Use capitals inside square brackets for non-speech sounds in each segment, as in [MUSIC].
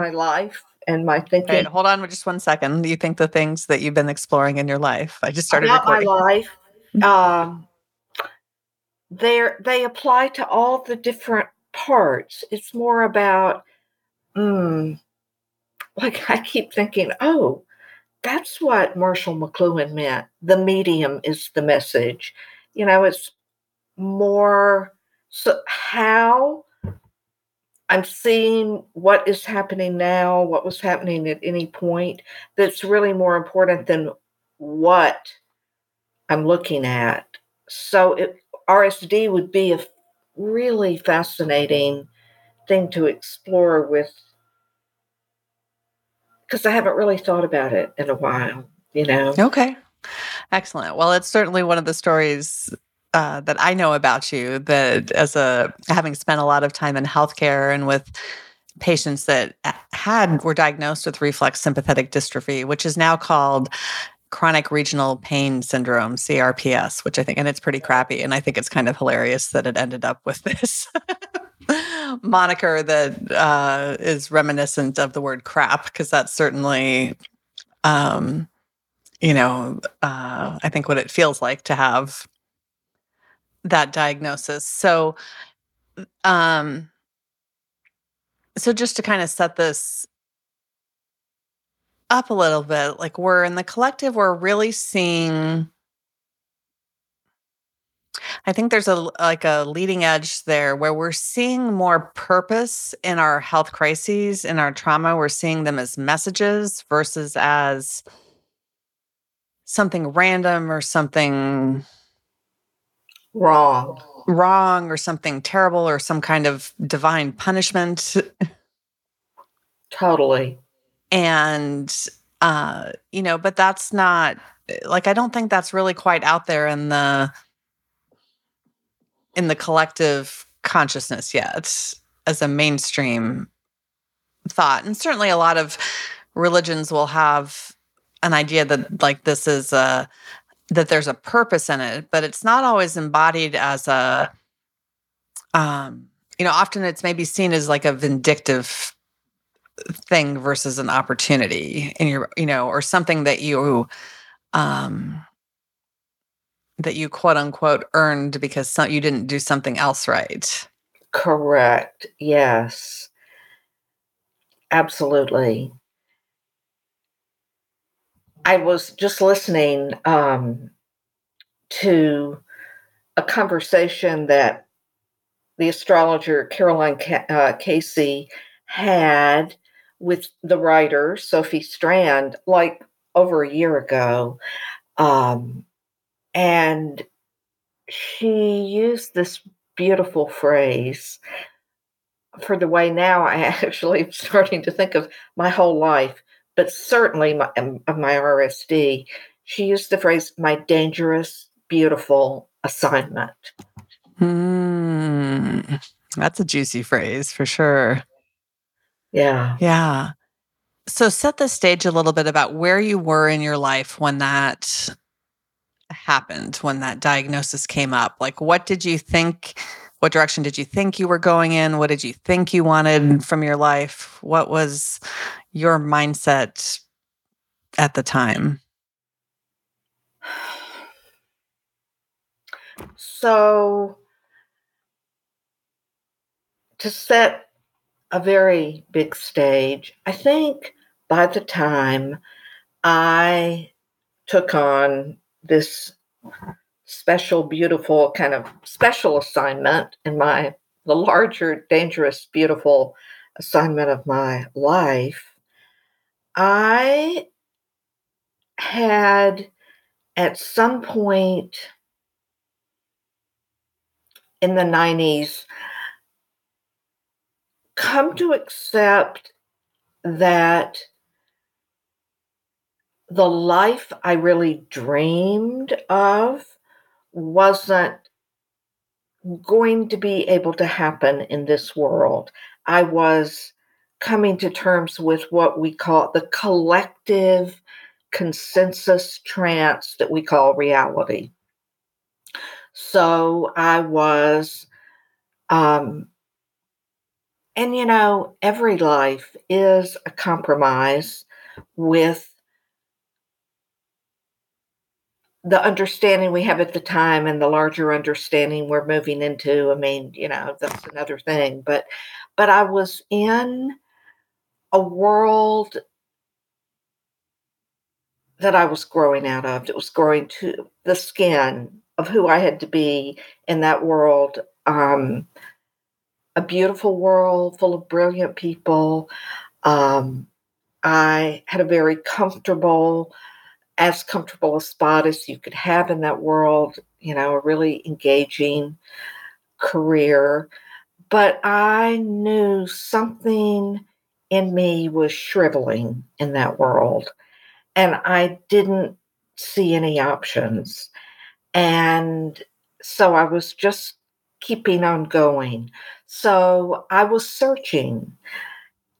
my life and my thinking. Hold on just one second. You think the things that you've been exploring in your life? I just started about recording. my life. Um, they they apply to all the different parts. It's more about, mm, like [LAUGHS] I keep thinking, oh, that's what Marshall McLuhan meant. The medium is the message. You know, it's more so how I'm seeing what is happening now, what was happening at any point, that's really more important than what I'm looking at. So it, RSD would be a really fascinating thing to explore with because I haven't really thought about it in a while, you know. Okay. Excellent. Well, it's certainly one of the stories uh, that I know about you that as a having spent a lot of time in healthcare and with patients that had were diagnosed with reflex sympathetic dystrophy, which is now called chronic regional pain syndrome CRPS, which I think and it's pretty crappy and I think it's kind of hilarious that it ended up with [LAUGHS] this moniker that uh, is reminiscent of the word crap because that's certainly um, you know uh, I think what it feels like to have that diagnosis. So, um, so just to kind of set this up a little bit, like we're in the collective, we're really seeing. I think there's a like a leading edge there where we're seeing more purpose in our health crises, in our trauma. We're seeing them as messages versus as something random or something wrong. Wrong or something terrible or some kind of divine punishment. Totally. And uh you know but that's not like i don't think that's really quite out there in the in the collective consciousness yet as a mainstream thought. And certainly a lot of religions will have an idea that like this is a that there's a purpose in it, but it's not always embodied as a um you know, often it's maybe seen as like a vindictive thing versus an opportunity in your you know, or something that you um that you quote unquote earned because some, you didn't do something else right. Correct. Yes. Absolutely. I was just listening um, to a conversation that the astrologer Caroline uh, Casey had with the writer Sophie Strand, like over a year ago. Um, and she used this beautiful phrase for the way now I [LAUGHS] actually am starting to think of my whole life but certainly my, um, of my RSD, she used the phrase "my dangerous, beautiful assignment." Hmm. That's a juicy phrase for sure. Yeah. Yeah. So set the stage a little bit about where you were in your life when that happened, when that diagnosis came up. Like, what did you think? What direction did you think you were going in? What did you think you wanted from your life? What was your mindset at the time? So, to set a very big stage, I think by the time I took on this special, beautiful kind of special assignment in my the larger, dangerous, beautiful assignment of my life, I had at some point in the 90s come to accept that the life I really dreamed of wasn't going to be able to happen in this world. I was coming to terms with what we call the collective consensus trance that we call reality. So I was um, and you know, every life is a compromise with the understanding we have at the time and the larger understanding we're moving into. I mean, you know, that's another thing. But but I was in a world that I was growing out of. It was growing to the skin of who I had to be in that world. Um, a beautiful world full of brilliant people. Um, I had a very comfortable, as comfortable a spot as you could have in that world, you know, a really engaging career. But I knew something in me was shriveling in that world. And I didn't see any options. And so I was just keeping on going. So I was searching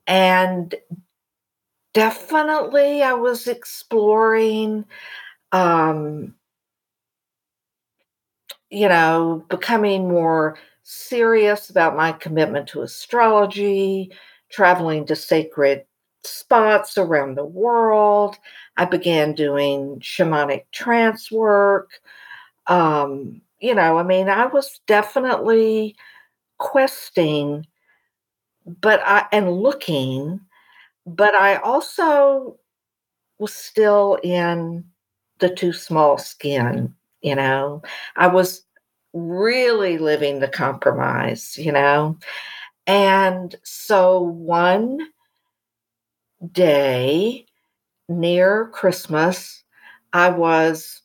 and definitely I was exploring um you know becoming more serious about my commitment to astrology, traveling to sacred spots around the world. I began doing shamanic trance work. Um, you know, I mean, I was definitely questing, but I and looking, but I also was still in the too small skin, you know. I was really living the compromise, you know. And so one day near Christmas, I was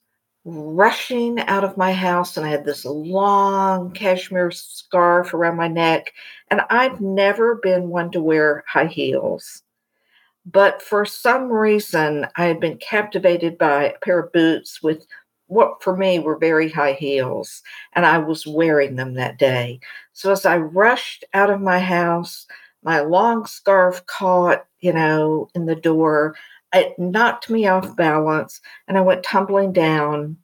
rushing out of my house and I had this long cashmere scarf around my neck. And I've never been one to wear high heels. But for some reason, I had been captivated by a pair of boots with what for me were very high heels, and I was wearing them that day. So as I rushed out of my house, my long scarf caught, you know, in the door. It knocked me off balance, and I went tumbling down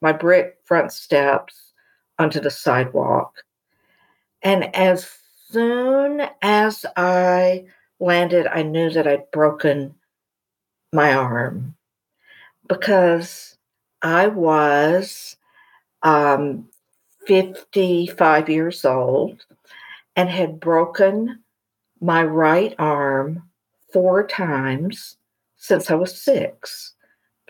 my brick front steps onto the sidewalk. And as soon as I landed, I knew that I'd broken my arm because I was um, 55 years old and had broken my right arm four times since I was six.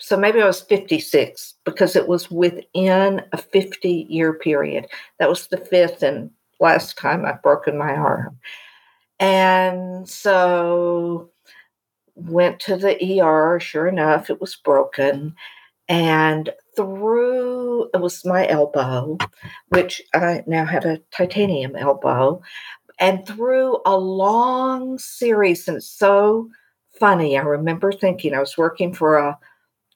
So maybe I was 56 because it was within a 50 year period. That was the fifth and last time I've broken my arm. And so went to the ER. Sure enough, it was broken. And through it was my elbow, which I now have a titanium elbow, and through a long series, and it's so funny. I remember thinking I was working for a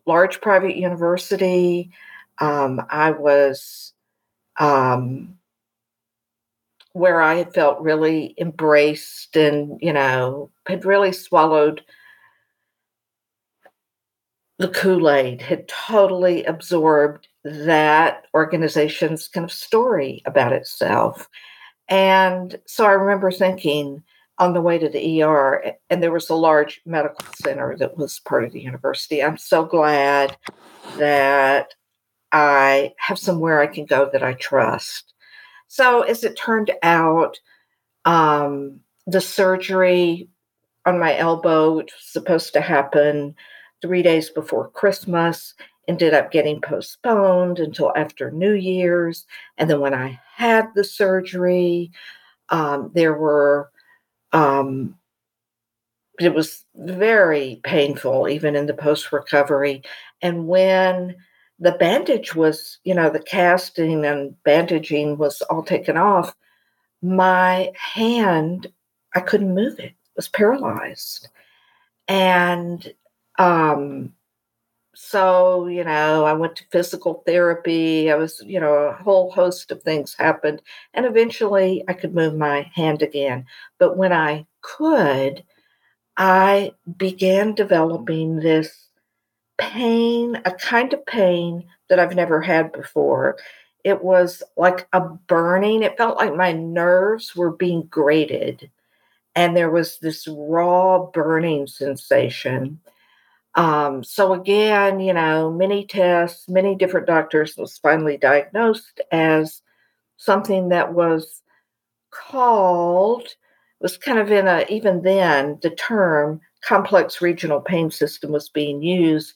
large private university. Um, I was um, where I had felt really embraced and, you know, had really swallowed the Kool Aid, had totally absorbed that organization's kind of story about itself. And so I remember thinking on the way to the ER, and there was a large medical center that was part of the university. I'm so glad that I have somewhere I can go that I trust. So, as it turned out, um, the surgery on my elbow, which was supposed to happen three days before Christmas, ended up getting postponed until after New Year's. And then when I had the surgery, um, there were, um, it was very painful, even in the post recovery. And when the bandage was, you know, the casting and bandaging was all taken off. My hand, I couldn't move it, it was paralyzed. And um, so, you know, I went to physical therapy. I was, you know, a whole host of things happened. And eventually I could move my hand again. But when I could, I began developing this pain, a kind of pain that I've never had before. it was like a burning. It felt like my nerves were being grated. And there was this raw burning sensation. Um, so again, you know, many tests, many different doctors was finally diagnosed as something that was called was kind of in a even then the term complex regional pain system was being used,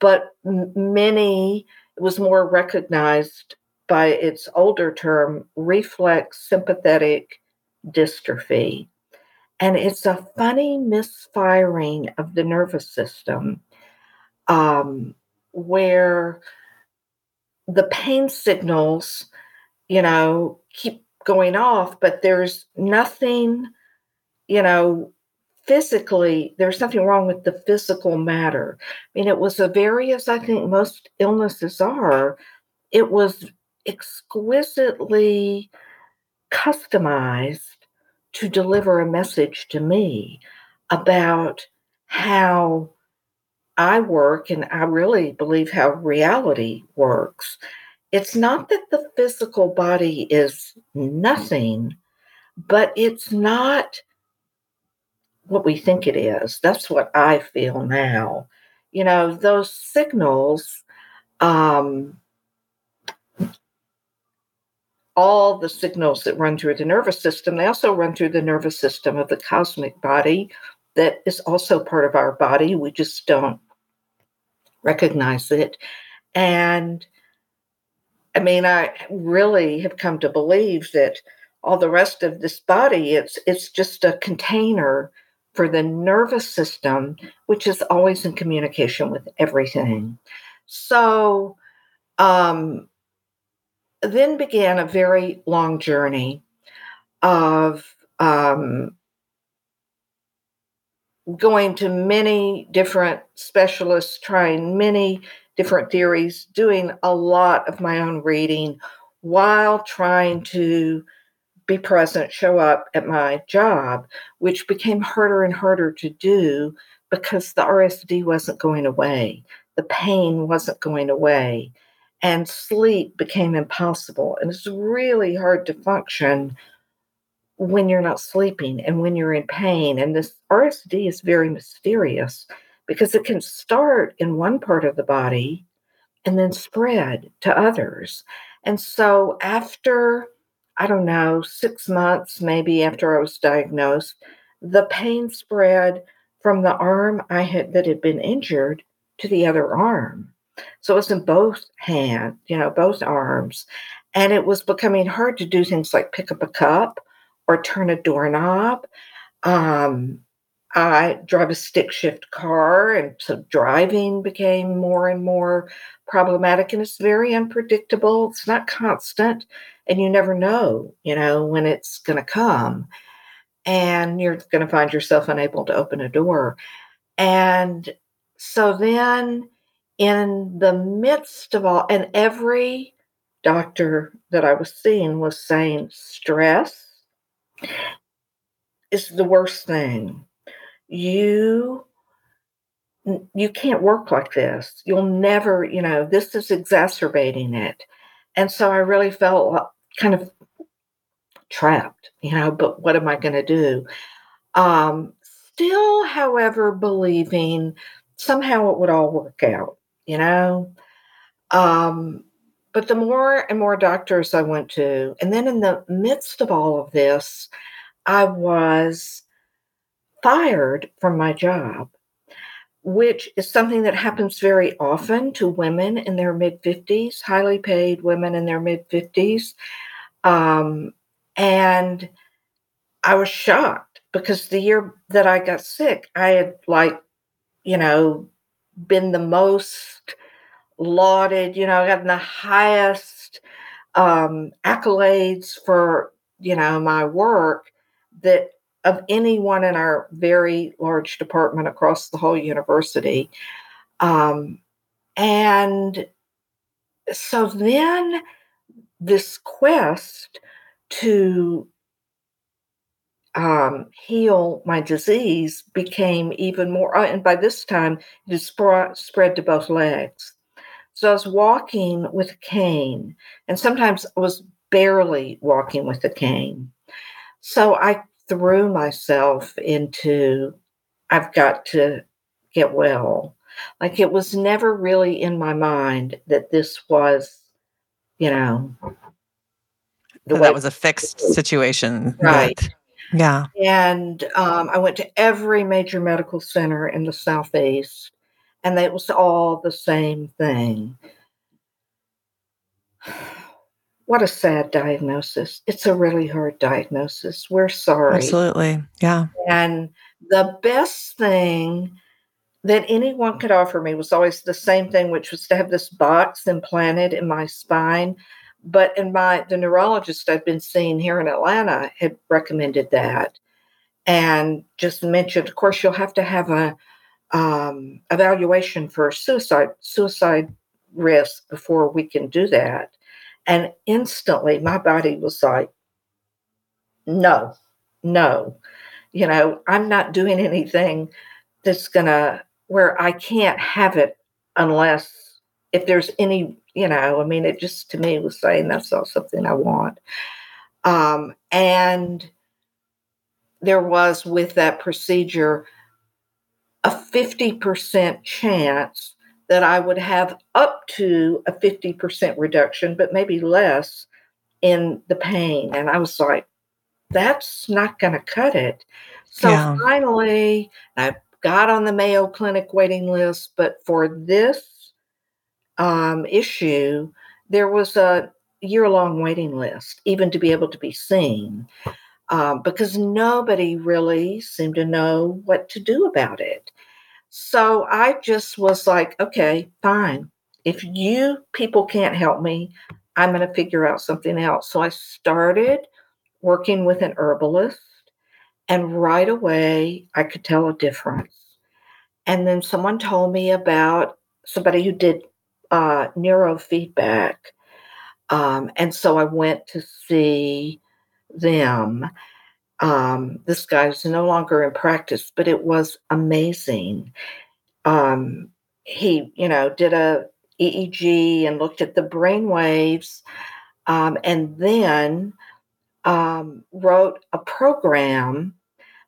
but many was more recognized by its older term, reflex sympathetic dystrophy. And it's a funny misfiring of the nervous system um, where the pain signals, you know, keep going off, but there's nothing, you know, physically, there's nothing wrong with the physical matter. I mean, it was a very, as I think most illnesses are, it was exquisitely customized to deliver a message to me about how I work and I really believe how reality works. It's not that the physical body is nothing, but it's not what we think it is. That's what I feel now. You know, those signals um, all the signals that run through the nervous system, they also run through the nervous system of the cosmic body that is also part of our body. We just don't recognize it. And I mean, I really have come to believe that all the rest of this body, it's it's just a container for the nervous system, which is always in communication with everything. So um then began a very long journey of um, going to many different specialists, trying many different theories, doing a lot of my own reading while trying to be present, show up at my job, which became harder and harder to do because the RSD wasn't going away. The pain wasn't going away and sleep became impossible. And it's really hard to function when you're not sleeping and when you're in pain. And this RSD is very mysterious because it can start in one part of the body and then spread to others. And so after, I don't know, six months maybe after I was diagnosed, the pain spread from the arm I had that had been injured to the other arm. So it was in both hands, you know, both arms. And it was becoming hard to do things like pick up a cup or turn a doorknob. Um, I drive a stick shift car, and so driving became more and more problematic. And it's very unpredictable. It's not constant, and you never know, you know, when it's going to come. And you're going to find yourself unable to open a door. And so then in the midst of all, and every doctor that I was seeing was saying stress is the worst thing. You you can't work like this. You'll never, you know, this is exacerbating it. And so I really felt kind of trapped, you know, but what am I going to do? Um, still, however, believing somehow it would all work out you know? Um, but the more and more doctors I went to, and then in the midst of all of this, I was fired from my job, which is something that happens very often to women in their mid 50s, highly paid women in their mid 50s. Um, and I was shocked because the year that I got sick, I had like, you know, been the most lauded, you know, gotten the highest um, accolades for, you know, my work that of anyone in our very large department across the whole university. Um, and so then this quest to um, heal my disease became even more, uh, and by this time it had spread to both legs. So I was walking with a cane, and sometimes I was barely walking with a cane. So I threw myself into, I've got to get well. Like it was never really in my mind that this was, you know, so that was a fixed situation. Right. That, yeah. And um, I went to every major medical center in the Southeast, and it was all the same thing. [SIGHS] What a sad diagnosis. It's a really hard diagnosis. We're sorry. Absolutely. Yeah. And the best thing that anyone could offer me was always the same thing, which was to have this box implanted in my spine. But in my the neurologist I've been seeing here in Atlanta had recommended that, and just mentioned, of course, you'll have to have a um, evaluation for suicide suicide risk before we can do that. And instantly, my body was like, no, no, you know, I'm not doing anything that's gonna where I can't have it unless if there's any, you know, I mean, it just to me was saying that's not something I want. Um, and there was with that procedure a 50% chance that I would have up to a 50% reduction, but maybe less in the pain. And I was like, that's not going to cut it. So yeah. finally, I got on the Mayo Clinic waiting list, but for this um, issue, there was a year long waiting list, even to be able to be seen, um, because nobody really seemed to know what to do about it. So I just was like, okay, fine. If you people can't help me, I'm going to figure out something else. So I started working with an herbalist and right away, I could tell a difference. And then someone told me about somebody who did uh, neurofeedback. Um, and so I went to see them. Um, this guy's no longer in practice, but it was amazing. Um, he, you know, did a EEG and looked at the brain waves, um, and then um, wrote a program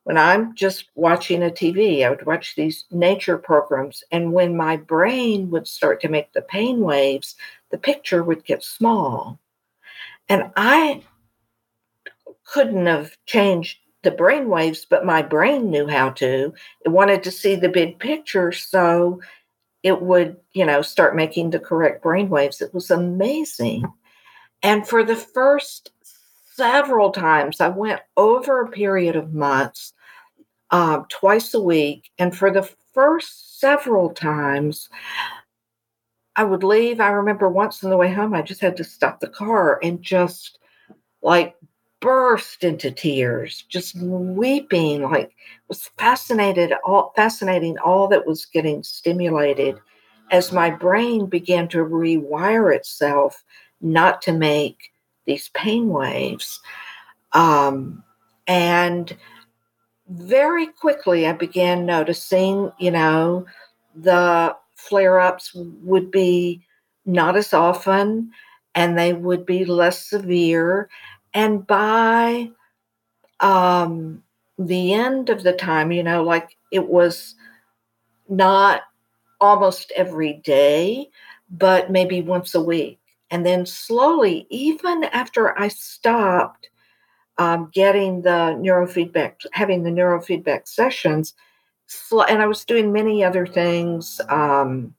when I'm just watching a TV, I would watch these nature programs. And when my brain would start to make the pain waves, the picture would get small. And I couldn't have changed the brain waves, but my brain knew how to. It wanted to see the big picture. So it would, you know, start making the correct brain waves. It was amazing. And for the first several times. I went over a period of months, uh, twice a week. And for the first several times, I would leave. I remember once on the way home, I just had to stop the car and just like burst into tears, just weeping, like was fascinated, all fascinating all that was getting stimulated as my brain began to rewire itself not to make these pain waves. Um, and very quickly, I began noticing, you know, the flare ups would be not as often and they would be less severe. And by um, the end of the time, you know, like it was not almost every day, but maybe once a week. And then slowly, even after I stopped um, getting the neurofeedback, having the neurofeedback sessions, and I was doing many other things, um,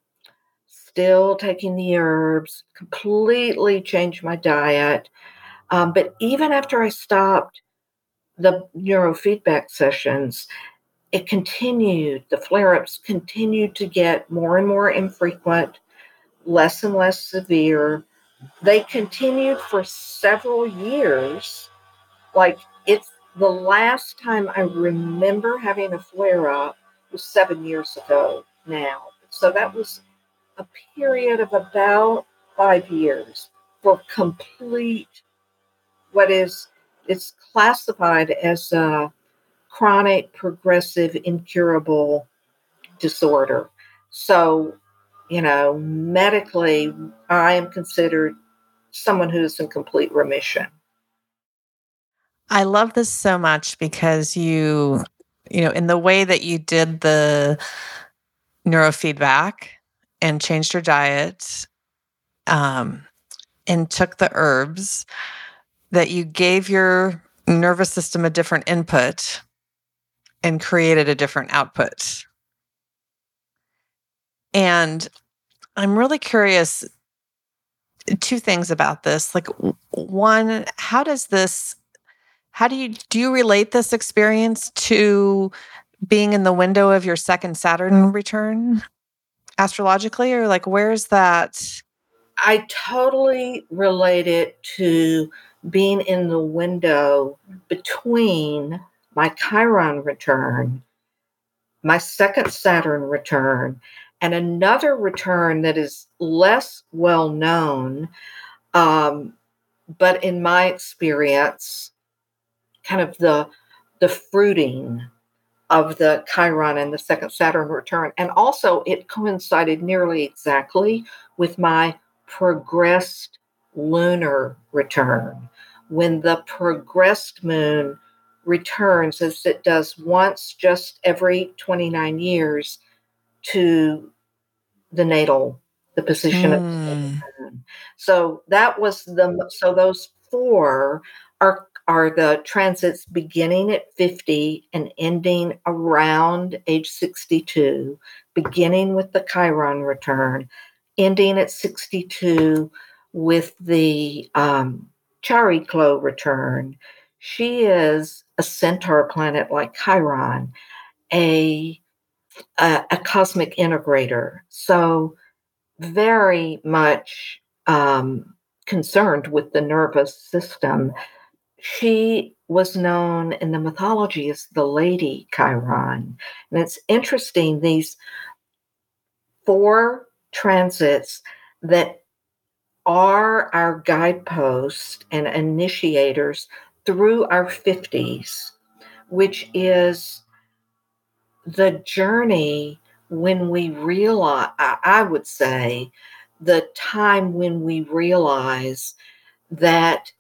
still taking the herbs, completely changed my diet. Um, but even after I stopped the neurofeedback sessions, it continued, the flare ups continued to get more and more infrequent, less and less severe. They continued for several years. Like it's the last time I remember having a flare up was seven years ago now. So that was a period of about five years for complete what is it's classified as a chronic progressive incurable disorder. So you know, medically, I am considered someone who's in complete remission. I love this so much because you, you know, in the way that you did the neurofeedback and changed your diet um, and took the herbs, that you gave your nervous system a different input and created a different output. And I'm really curious two things about this. Like one, how does this how do you do you relate this experience to being in the window of your second Saturn mm-hmm. return astrologically or like where's that I totally relate it to being in the window between my Chiron return, my second Saturn return, and another return that is less well known. Um, but in my experience, kind of the the fruiting of the Chiron and the second Saturn return. And also, it coincided nearly exactly with my progressed lunar return. When the progressed moon returns, as it does once just every 29 years, to the natal, the position mm. of. Hmm. So that was the so those four are are the transits beginning at 50 and ending around age 62, beginning with the Chiron return, ending at 62 with the um, Chariklo return. She is a centaur planet like Chiron, a, a, a cosmic integrator. So, very much um, concerned with the nervous system she was known in the mythology as the Lady Chiron. And it's interesting, these four transits that are our guideposts and initiators through our 50s, which is the journey when we realize, I would say, the time when we realize that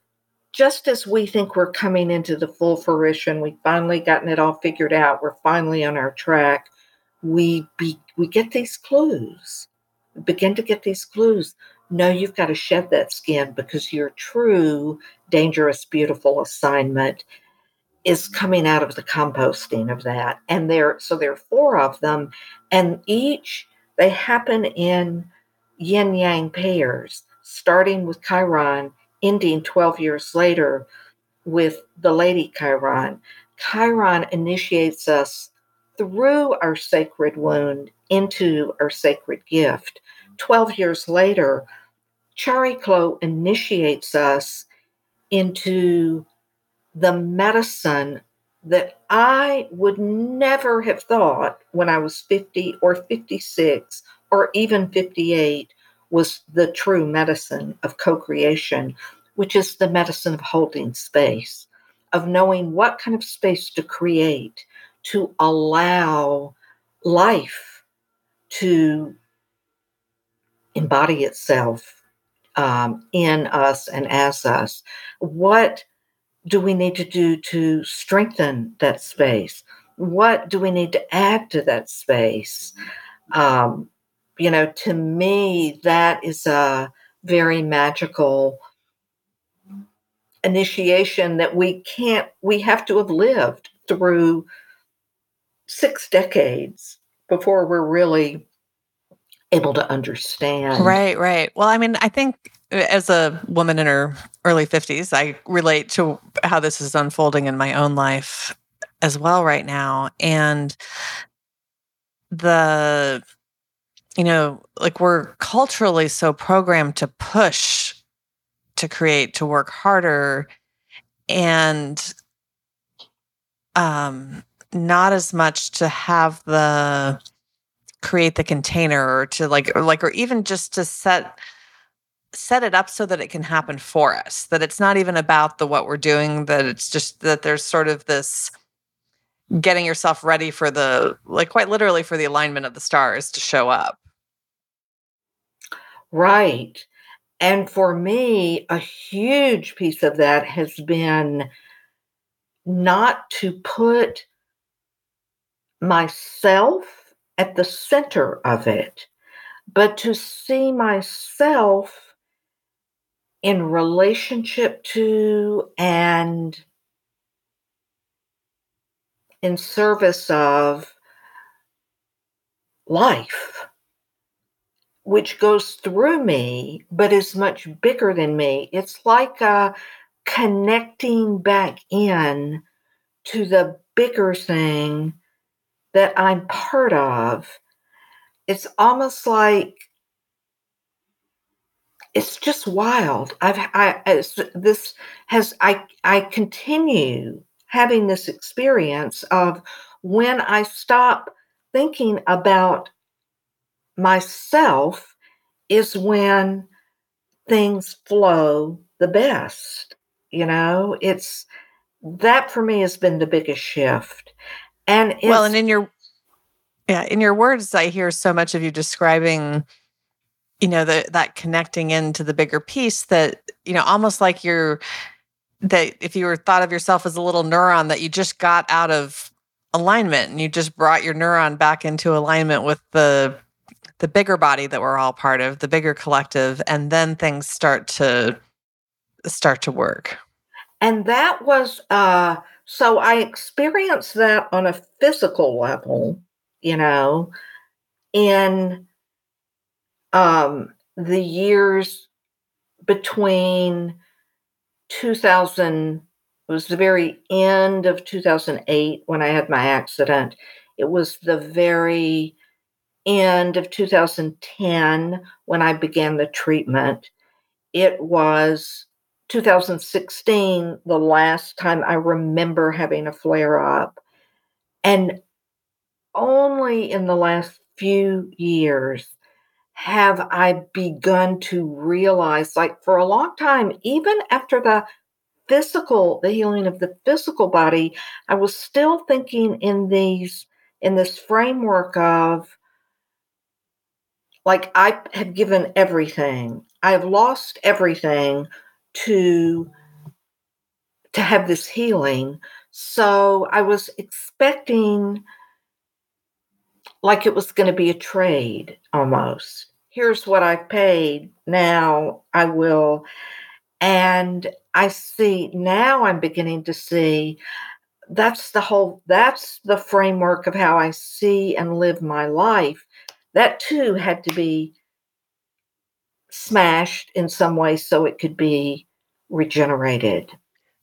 just as we think we're coming into the full fruition, we've finally gotten it all figured out, we're finally on our track, we be, we get these clues. We begin to get these clues. No, you've got to shed that skin because your true dangerous, beautiful assignment is coming out of the composting of that. And there, so there are four of them, and each they happen in yin yang pairs, starting with Chiron ending 12 years later with the Lady Chiron. Chiron initiates us through our sacred wound into our sacred gift. 12 years later, Chariklo initiates us into the medicine that I would never have thought when I was 50 or 56 or even 58 was the true medicine of co creation, which is the medicine of holding space, of knowing what kind of space to create to allow life to embody itself um, in us and as us. What do we need to do to strengthen that space? What do we need to add to that space? Um, you know, to me, that is a very magical initiation that we can't, we have to have lived through six decades before we're really able to understand. Right, right. Well, I mean, I think uh, as a woman in her early 50s, I relate to how this is unfolding in my own life as well right now. And the you know, like we're culturally so programmed to push, to create, to work harder, and um, not as much to have the create the container or to like or like or even just to set set it up so that it can happen for us that it's not even about the what we're doing that it's just that there's sort of this getting yourself ready for the like quite literally for the alignment of the stars to show up Right. And for me, a huge piece of that has been not to put myself at the center of it, but to see myself in relationship to and in service of life, which goes through me, but is much bigger than me. It's like a connecting back in to the bigger thing that I'm part of. It's almost like it's just wild. I've I this has I I continue having this experience of when I stop thinking about myself is when things flow the best. You know, it's that for me has been the biggest shift. And well, and in your yeah, in your words, I hear so much of you describing, you know, the that connecting into the bigger piece that, you know, almost like you're that if you were thought of yourself as a little neuron that you just got out of alignment and you just brought your neuron back into alignment with the the bigger body that we're all part of, the bigger collective, and then things start to start to work. And that was uh so I experienced that on a physical level, you know, in um the years between 2000 it was the very end of 2008 when I had my accident. It was the very end of 2010 when I began the treatment. It was 2016, the last time I remember having a flare up. And only in the last few years have I begun to realize, like for a long time, even after the physical, the healing of the physical body, I was still thinking in these, in this framework of like I have given everything. I have lost everything to to have this healing. So I was expecting like it was going to be a trade almost. Here's what I paid. Now I will. And I see now I'm beginning to see that's the whole that's the framework of how I see and live my life. That too had to be smashed in some way so it could be regenerated.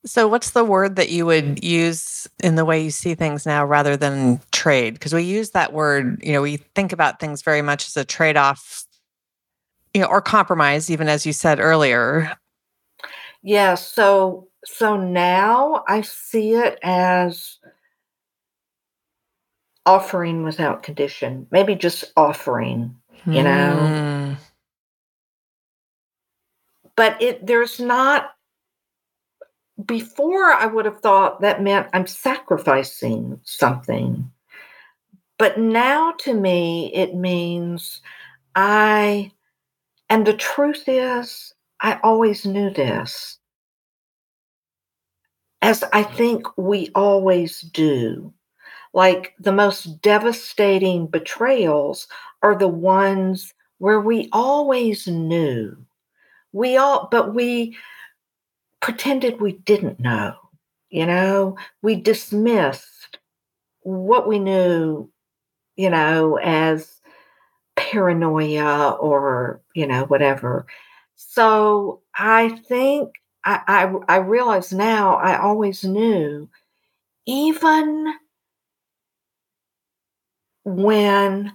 So, what's the word that you would use in the way you see things now rather than trade? Because we use that word, you know, we think about things very much as a trade off, you know, or compromise, even as you said earlier. Yeah. So, so now I see it as offering without condition, maybe just offering, you know. Mm. But it there's not before I would have thought that meant I'm sacrificing something. But now to me, it means I, and the truth is, I always knew this, as I think we always do. Like the most devastating betrayals are the ones where we always knew. We all, but we, pretended we didn't know. You know, we dismissed what we knew, you know, as paranoia or, you know, whatever. So I think I, I, I realize now I always knew, even when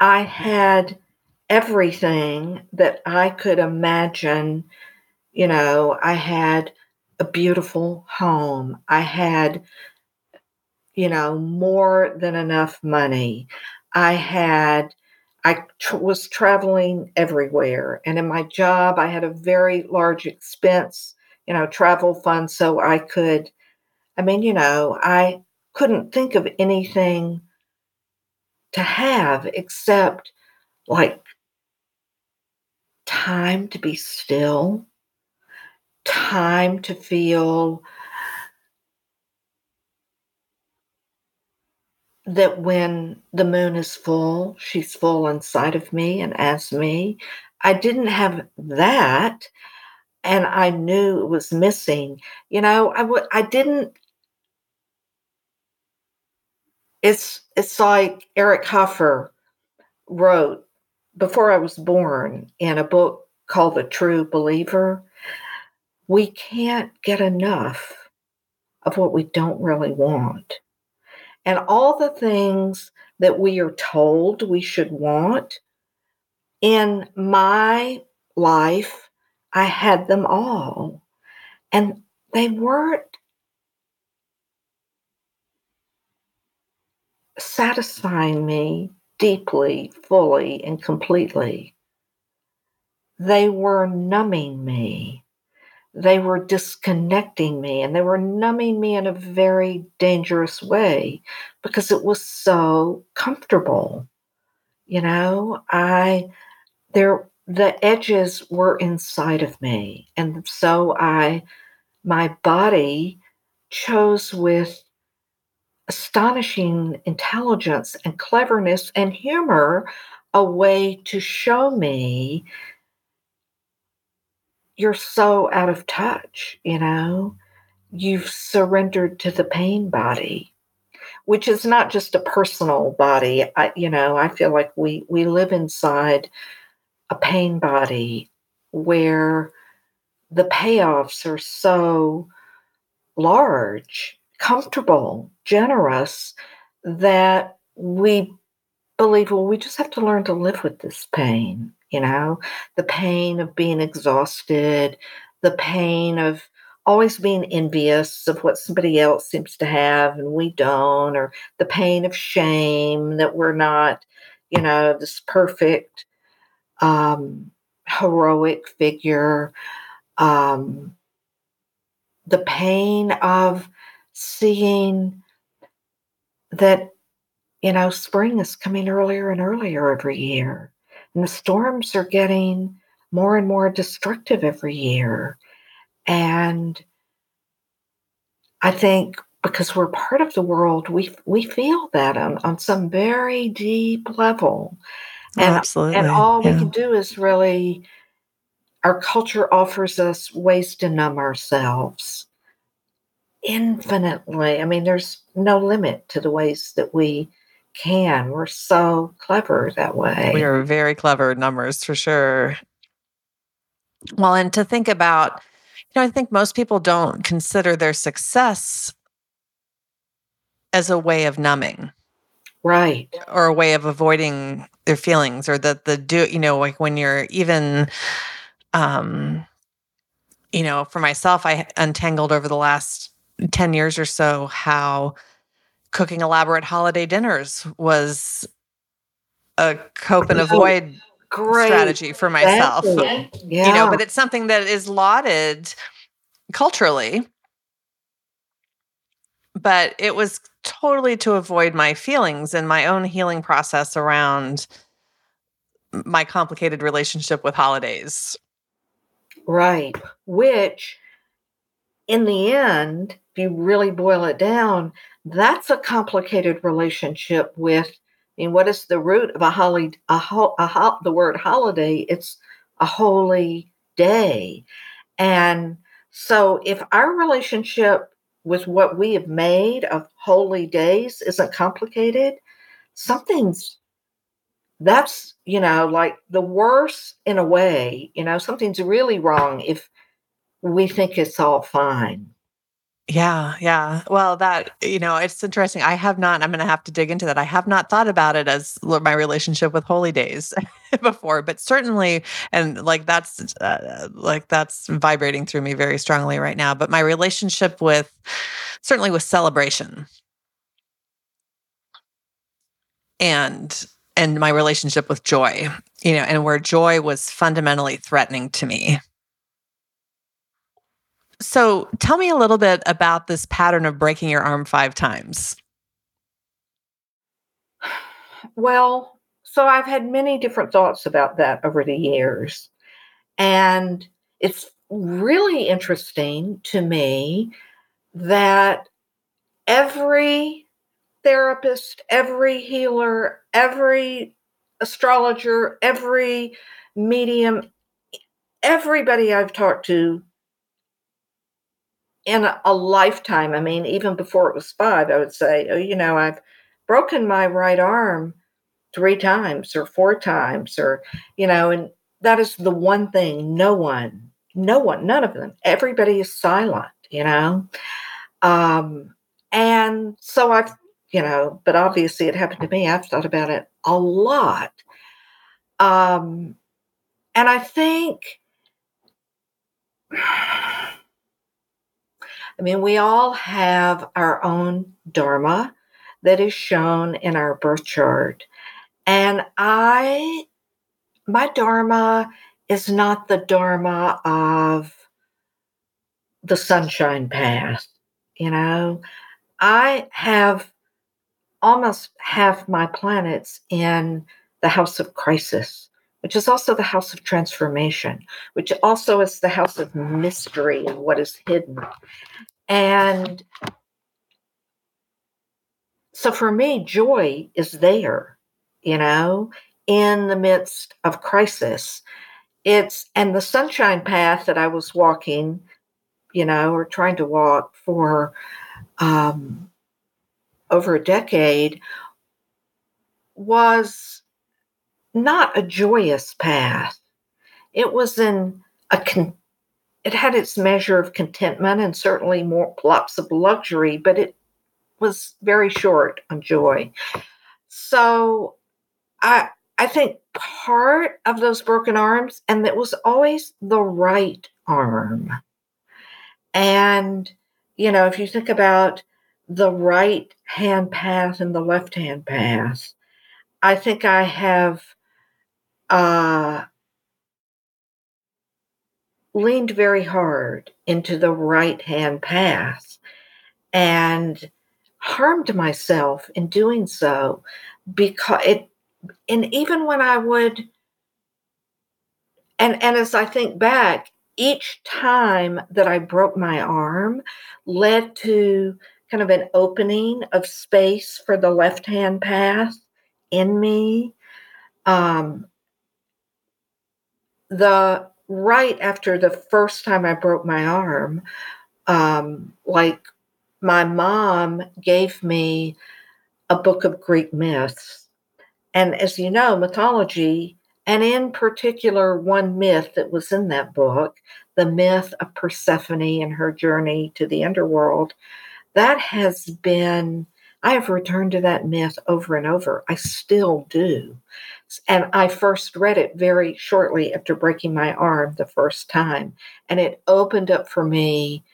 I had everything that I could imagine you know, I had a beautiful home. I had, you know, more than enough money. I had, I tr- was traveling everywhere. And in my job, I had a very large expense, you know, travel fund. So I could, I mean, you know, I couldn't think of anything to have except like time to be still, time to feel that when the moon is full, she's full inside of me and as me. I didn't have that. And I knew it was missing. You know, I would I didn't it's it's like Eric Hoffer wrote before I was born in a book called The True Believer. We can't get enough of what we don't really want. And all the things that we are told we should want, in my life, I had them all. And they weren't satisfying me deeply, fully, and completely. They were numbing me. They were disconnecting me and they were numbing me in a very dangerous way because it was so comfortable. You know, I, there, the edges were inside of me. And so I, my body chose with astonishing intelligence and cleverness and humor a way to show me you're so out of touch, you know, you've surrendered to the pain body which is not just a personal body. I, you know i feel like we we live inside a pain body where the payoffs are so large comfortable, generous, that we believe, well, we just have to learn to live with this pain, you know, the pain of being exhausted, the pain of always being envious of what somebody else seems to have and we don't, or the pain of shame that we're not, you know, this perfect, um, heroic figure. Um, the pain of seeing that, you know, spring is coming earlier and earlier every year. And the storms are getting more and more destructive every year. And I think because we're part of the world, we we feel that on, on some very deep level. Oh, and, Absolutely. And all yeah. we can do is really our culture offers us ways to numb ourselves infinitely. I mean, there's no limit to the ways that we can. We're so clever that way. We are very clever numbers for sure. Well, and to think about, you know, I think most people don't consider their success as a way of numbing. Right. Or a way of avoiding their feelings or that the do, you know, like when you're even um you know, for myself, I untangled over the last 10 years or so how cooking elaborate holiday dinners was a cope and avoid Great. strategy for myself. Yeah. You know, but it's something that is lauded culturally. But it was totally to avoid my feelings and my own healing process around my complicated relationship with holidays. Right. Which in the end, if you really boil it down, that's a complicated relationship with. I mean, what is the root of a holy? A, ho, a ho, the word holiday. It's a holy day, and so if our relationship with what we have made of holy days isn't complicated, something's that's you know like the worst in a way. You know, something's really wrong if we think it's all fine. Yeah, yeah. Well, that, you know, it's interesting. I have not, I'm going to have to dig into that. I have not thought about it as my relationship with holy days [LAUGHS] before, but certainly, and like that's, uh, like that's vibrating through me very strongly right now. But my relationship with, certainly with celebration and, and my relationship with joy, you know, and where joy was fundamentally threatening to me so tell me a little bit about this pattern of breaking your arm five times. Well, so I've had many different thoughts about that over the years. And it's really interesting to me that every therapist, every healer, every astrologer, every medium, everybody I've talked to in a, lifetime, I mean, even before it was five, I would say, oh, you know, I've broken my right arm three times or four times, or, you know, and that is the one thing no one, no one, none of them, everybody is silent, you know. Um, and so I've, you know, but obviously it happened to me. I've thought about it a lot. Um, and I think, I mean, we all have our own Dharma that is shown in our birth chart. And I, my Dharma is not the Dharma of the sunshine path. You know, I have almost half my planets in the house of crisis, which is also the house of transformation, which also is the house of mystery and what is hidden. And so for me, joy is there, you know, in the midst of crisis. It's, and the sunshine path that I was walking, you know, or trying to walk for um, over a decade was not a joyous path. It was in a con- it had its measure of contentment and certainly more lots of luxury, but it was very short on joy. So I I think part of those broken arms, and it was always the right arm. And, you know, if you think about the right hand path and the left hand path, I think I have uh, leaned very hard into the right hand path and harmed myself in doing so because it and even when I would and and as I think back each time that I broke my arm led to kind of an opening of space for the left hand path in me um the right after the first time I broke my arm, um, like my mom gave me a book of Greek myths. And as you know, mythology, and in particular, one myth that was in that book, the myth of Persephone and her journey to the underworld, that has been, I have returned to that myth over and over. I still do. And I first read it very shortly after breaking my arm the first time. And it opened up for me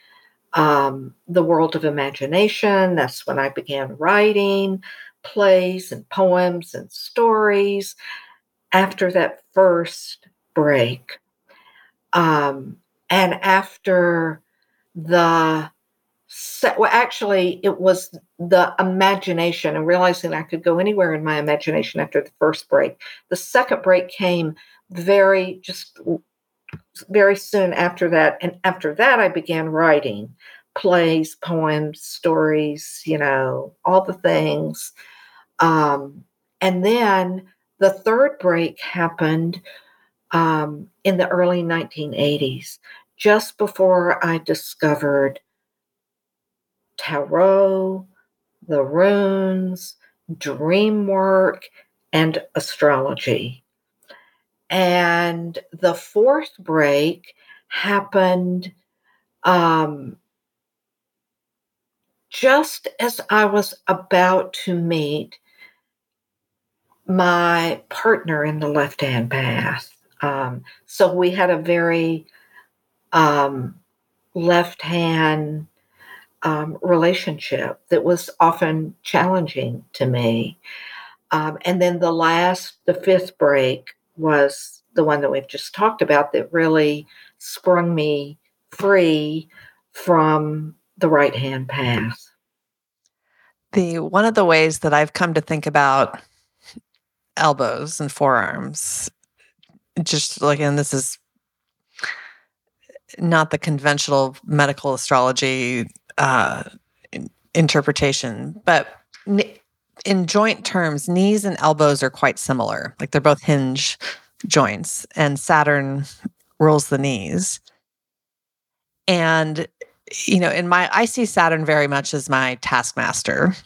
um, the world of imagination. That's when I began writing plays and poems and stories after that first break. Um, and after the well, actually, it was the imagination and realizing I could go anywhere in my imagination after the first break. The second break came very, just very soon after that. And after that, I began writing plays, poems, stories, you know, all the things. Um, and then the third break happened um, in the early 1980s, just before I discovered tarot, the runes, dream work, and astrology. And the fourth break happened um, just as I was about to meet my partner in the left hand path. Um, so we had a very um, left hand um, relationship that was often challenging to me. Um, and then the last, the fifth break was the one that we've just talked about that really sprung me free from the right hand path. The one of the ways that I've come to think about elbows and forearms, just like, and this is not the conventional medical astrology uh, interpretation, but in joint terms, knees and elbows are quite similar. Like they're both hinge joints, and Saturn rules the knees. And, you know, in my, I see Saturn very much as my taskmaster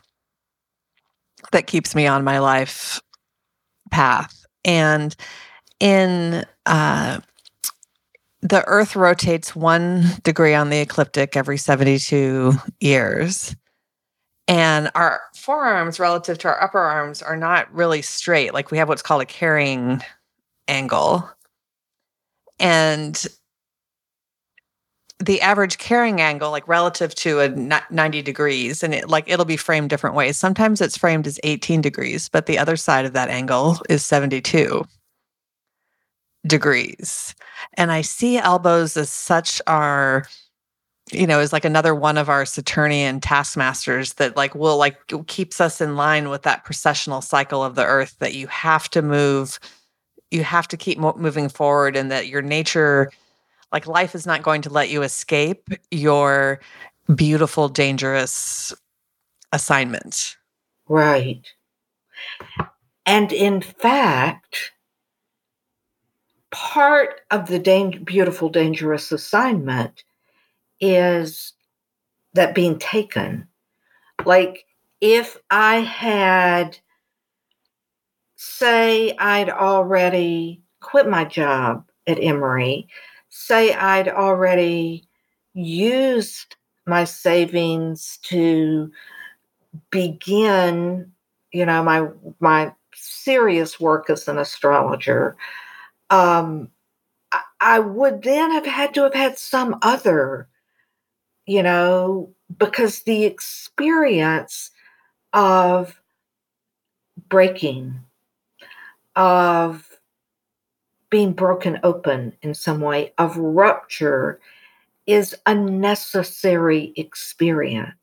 that keeps me on my life path. And in, uh, the earth rotates one degree on the ecliptic every 72 years. And our forearms relative to our upper arms are not really straight. Like we have what's called a carrying angle. And the average carrying angle like relative to a 90 degrees and it like it'll be framed different ways. Sometimes it's framed as 18 degrees but the other side of that angle is 72 degrees and i see elbows as such our you know, is like another one of our Saturnian taskmasters that like will like keeps us in line with that precessional cycle of the earth that you have to move, you have to keep mo- moving forward, and that your nature, like life, is not going to let you escape your beautiful, dangerous assignment. Right. And in fact, part of the beautiful, dangerous assignment is that being taken. Like if I had, say, I'd already quit my job at Emory, say I'd already used my savings to begin, you know, my my serious work as an astrologer, um, I, I would then have had to have had some other you know, because the experience of breaking, of being broken open in some way, of rupture is a necessary experience.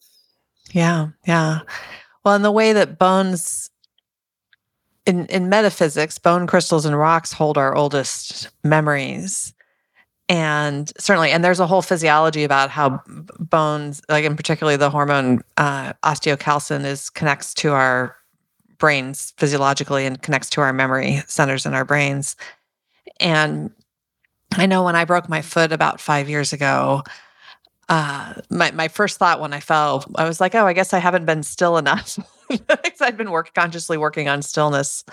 Yeah, yeah. Well, in the way that bones in in metaphysics, bone crystals and rocks hold our oldest memories. And certainly and there's a whole physiology about how bones like in particularly the hormone uh, osteocalcin is connects to our brains physiologically and connects to our memory centers in our brains. And i know when i broke my foot about five years ago uh, my, my first thought when i fell i was like oh i guess i haven't been still enough [LAUGHS] [LAUGHS] I've been work consciously working on stillness.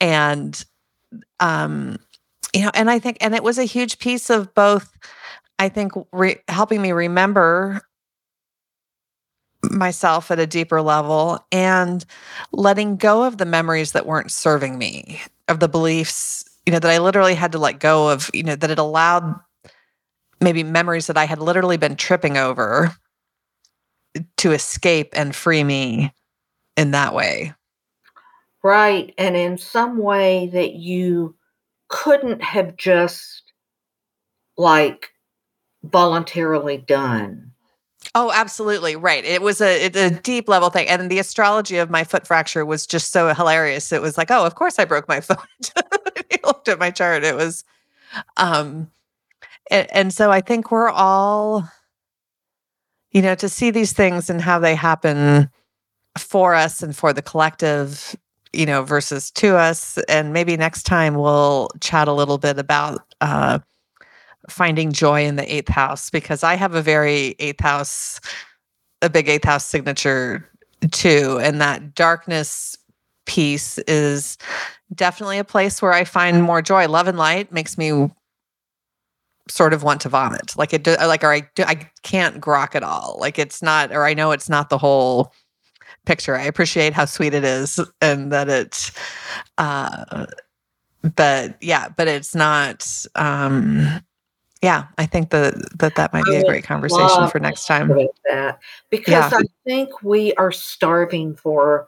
And um you know, and I think, and it was a huge piece of both, I think, re- helping me remember myself at a deeper level and letting go of the memories that weren't serving me, of the beliefs, you know, that I literally had to let go of, you know, that it allowed maybe memories that I had literally been tripping over to escape and free me in that way. Right. And in some way that you couldn't have just like voluntarily done. Oh, absolutely. Right. It was a, it's a deep level thing. And the astrology of my foot fracture was just so hilarious. It was like, oh, of course I broke my [LAUGHS] foot. he looked at my chart. It was, um, and, and so I think we're all, you know, to see these things and how they happen for us and for the collective you know, versus to us. And maybe next time we'll chat a little bit about uh, finding joy in the eighth house because I have a very eighth house, a big eighth house signature too. And that darkness piece is definitely a place where I find more joy. Love and light makes me sort of want to vomit. Like it, like, or I, I can't grok at all. Like it's not, or I know it's not the whole picture. I appreciate how sweet it is and that it's uh but yeah, but it's not um yeah, I think that that, that might be a great conversation for next time. That because yeah. I think we are starving for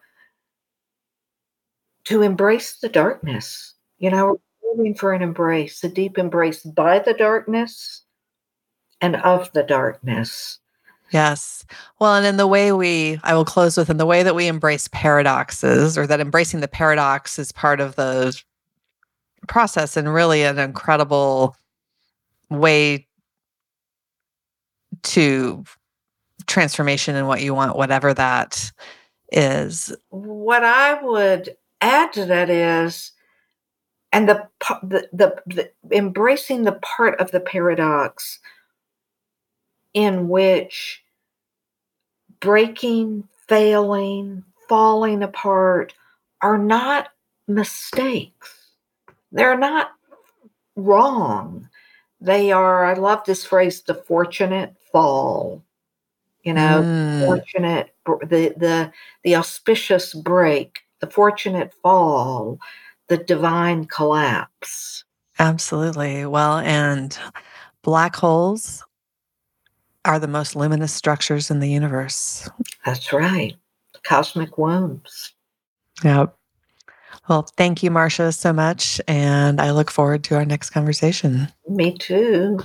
to embrace the darkness. You know, we're looking for an embrace, a deep embrace by the darkness and of the darkness. Yes. Well, and in the way we, I will close with, in the way that we embrace paradoxes, or that embracing the paradox is part of the process and really an incredible way to transformation and what you want, whatever that is. What I would add to that is, and the the, the, the embracing the part of the paradox in which breaking, failing, falling apart are not mistakes. They're not wrong. They are, I love this phrase, the fortunate fall. You know, mm. fortunate, the, the, the auspicious break, the fortunate fall, the divine collapse. Absolutely. Well, and black holes are the most luminous structures in the universe. That's right. Cosmic wombs. Yep. Well, thank you, Marcia, so much. And I look forward to our next conversation. Me too.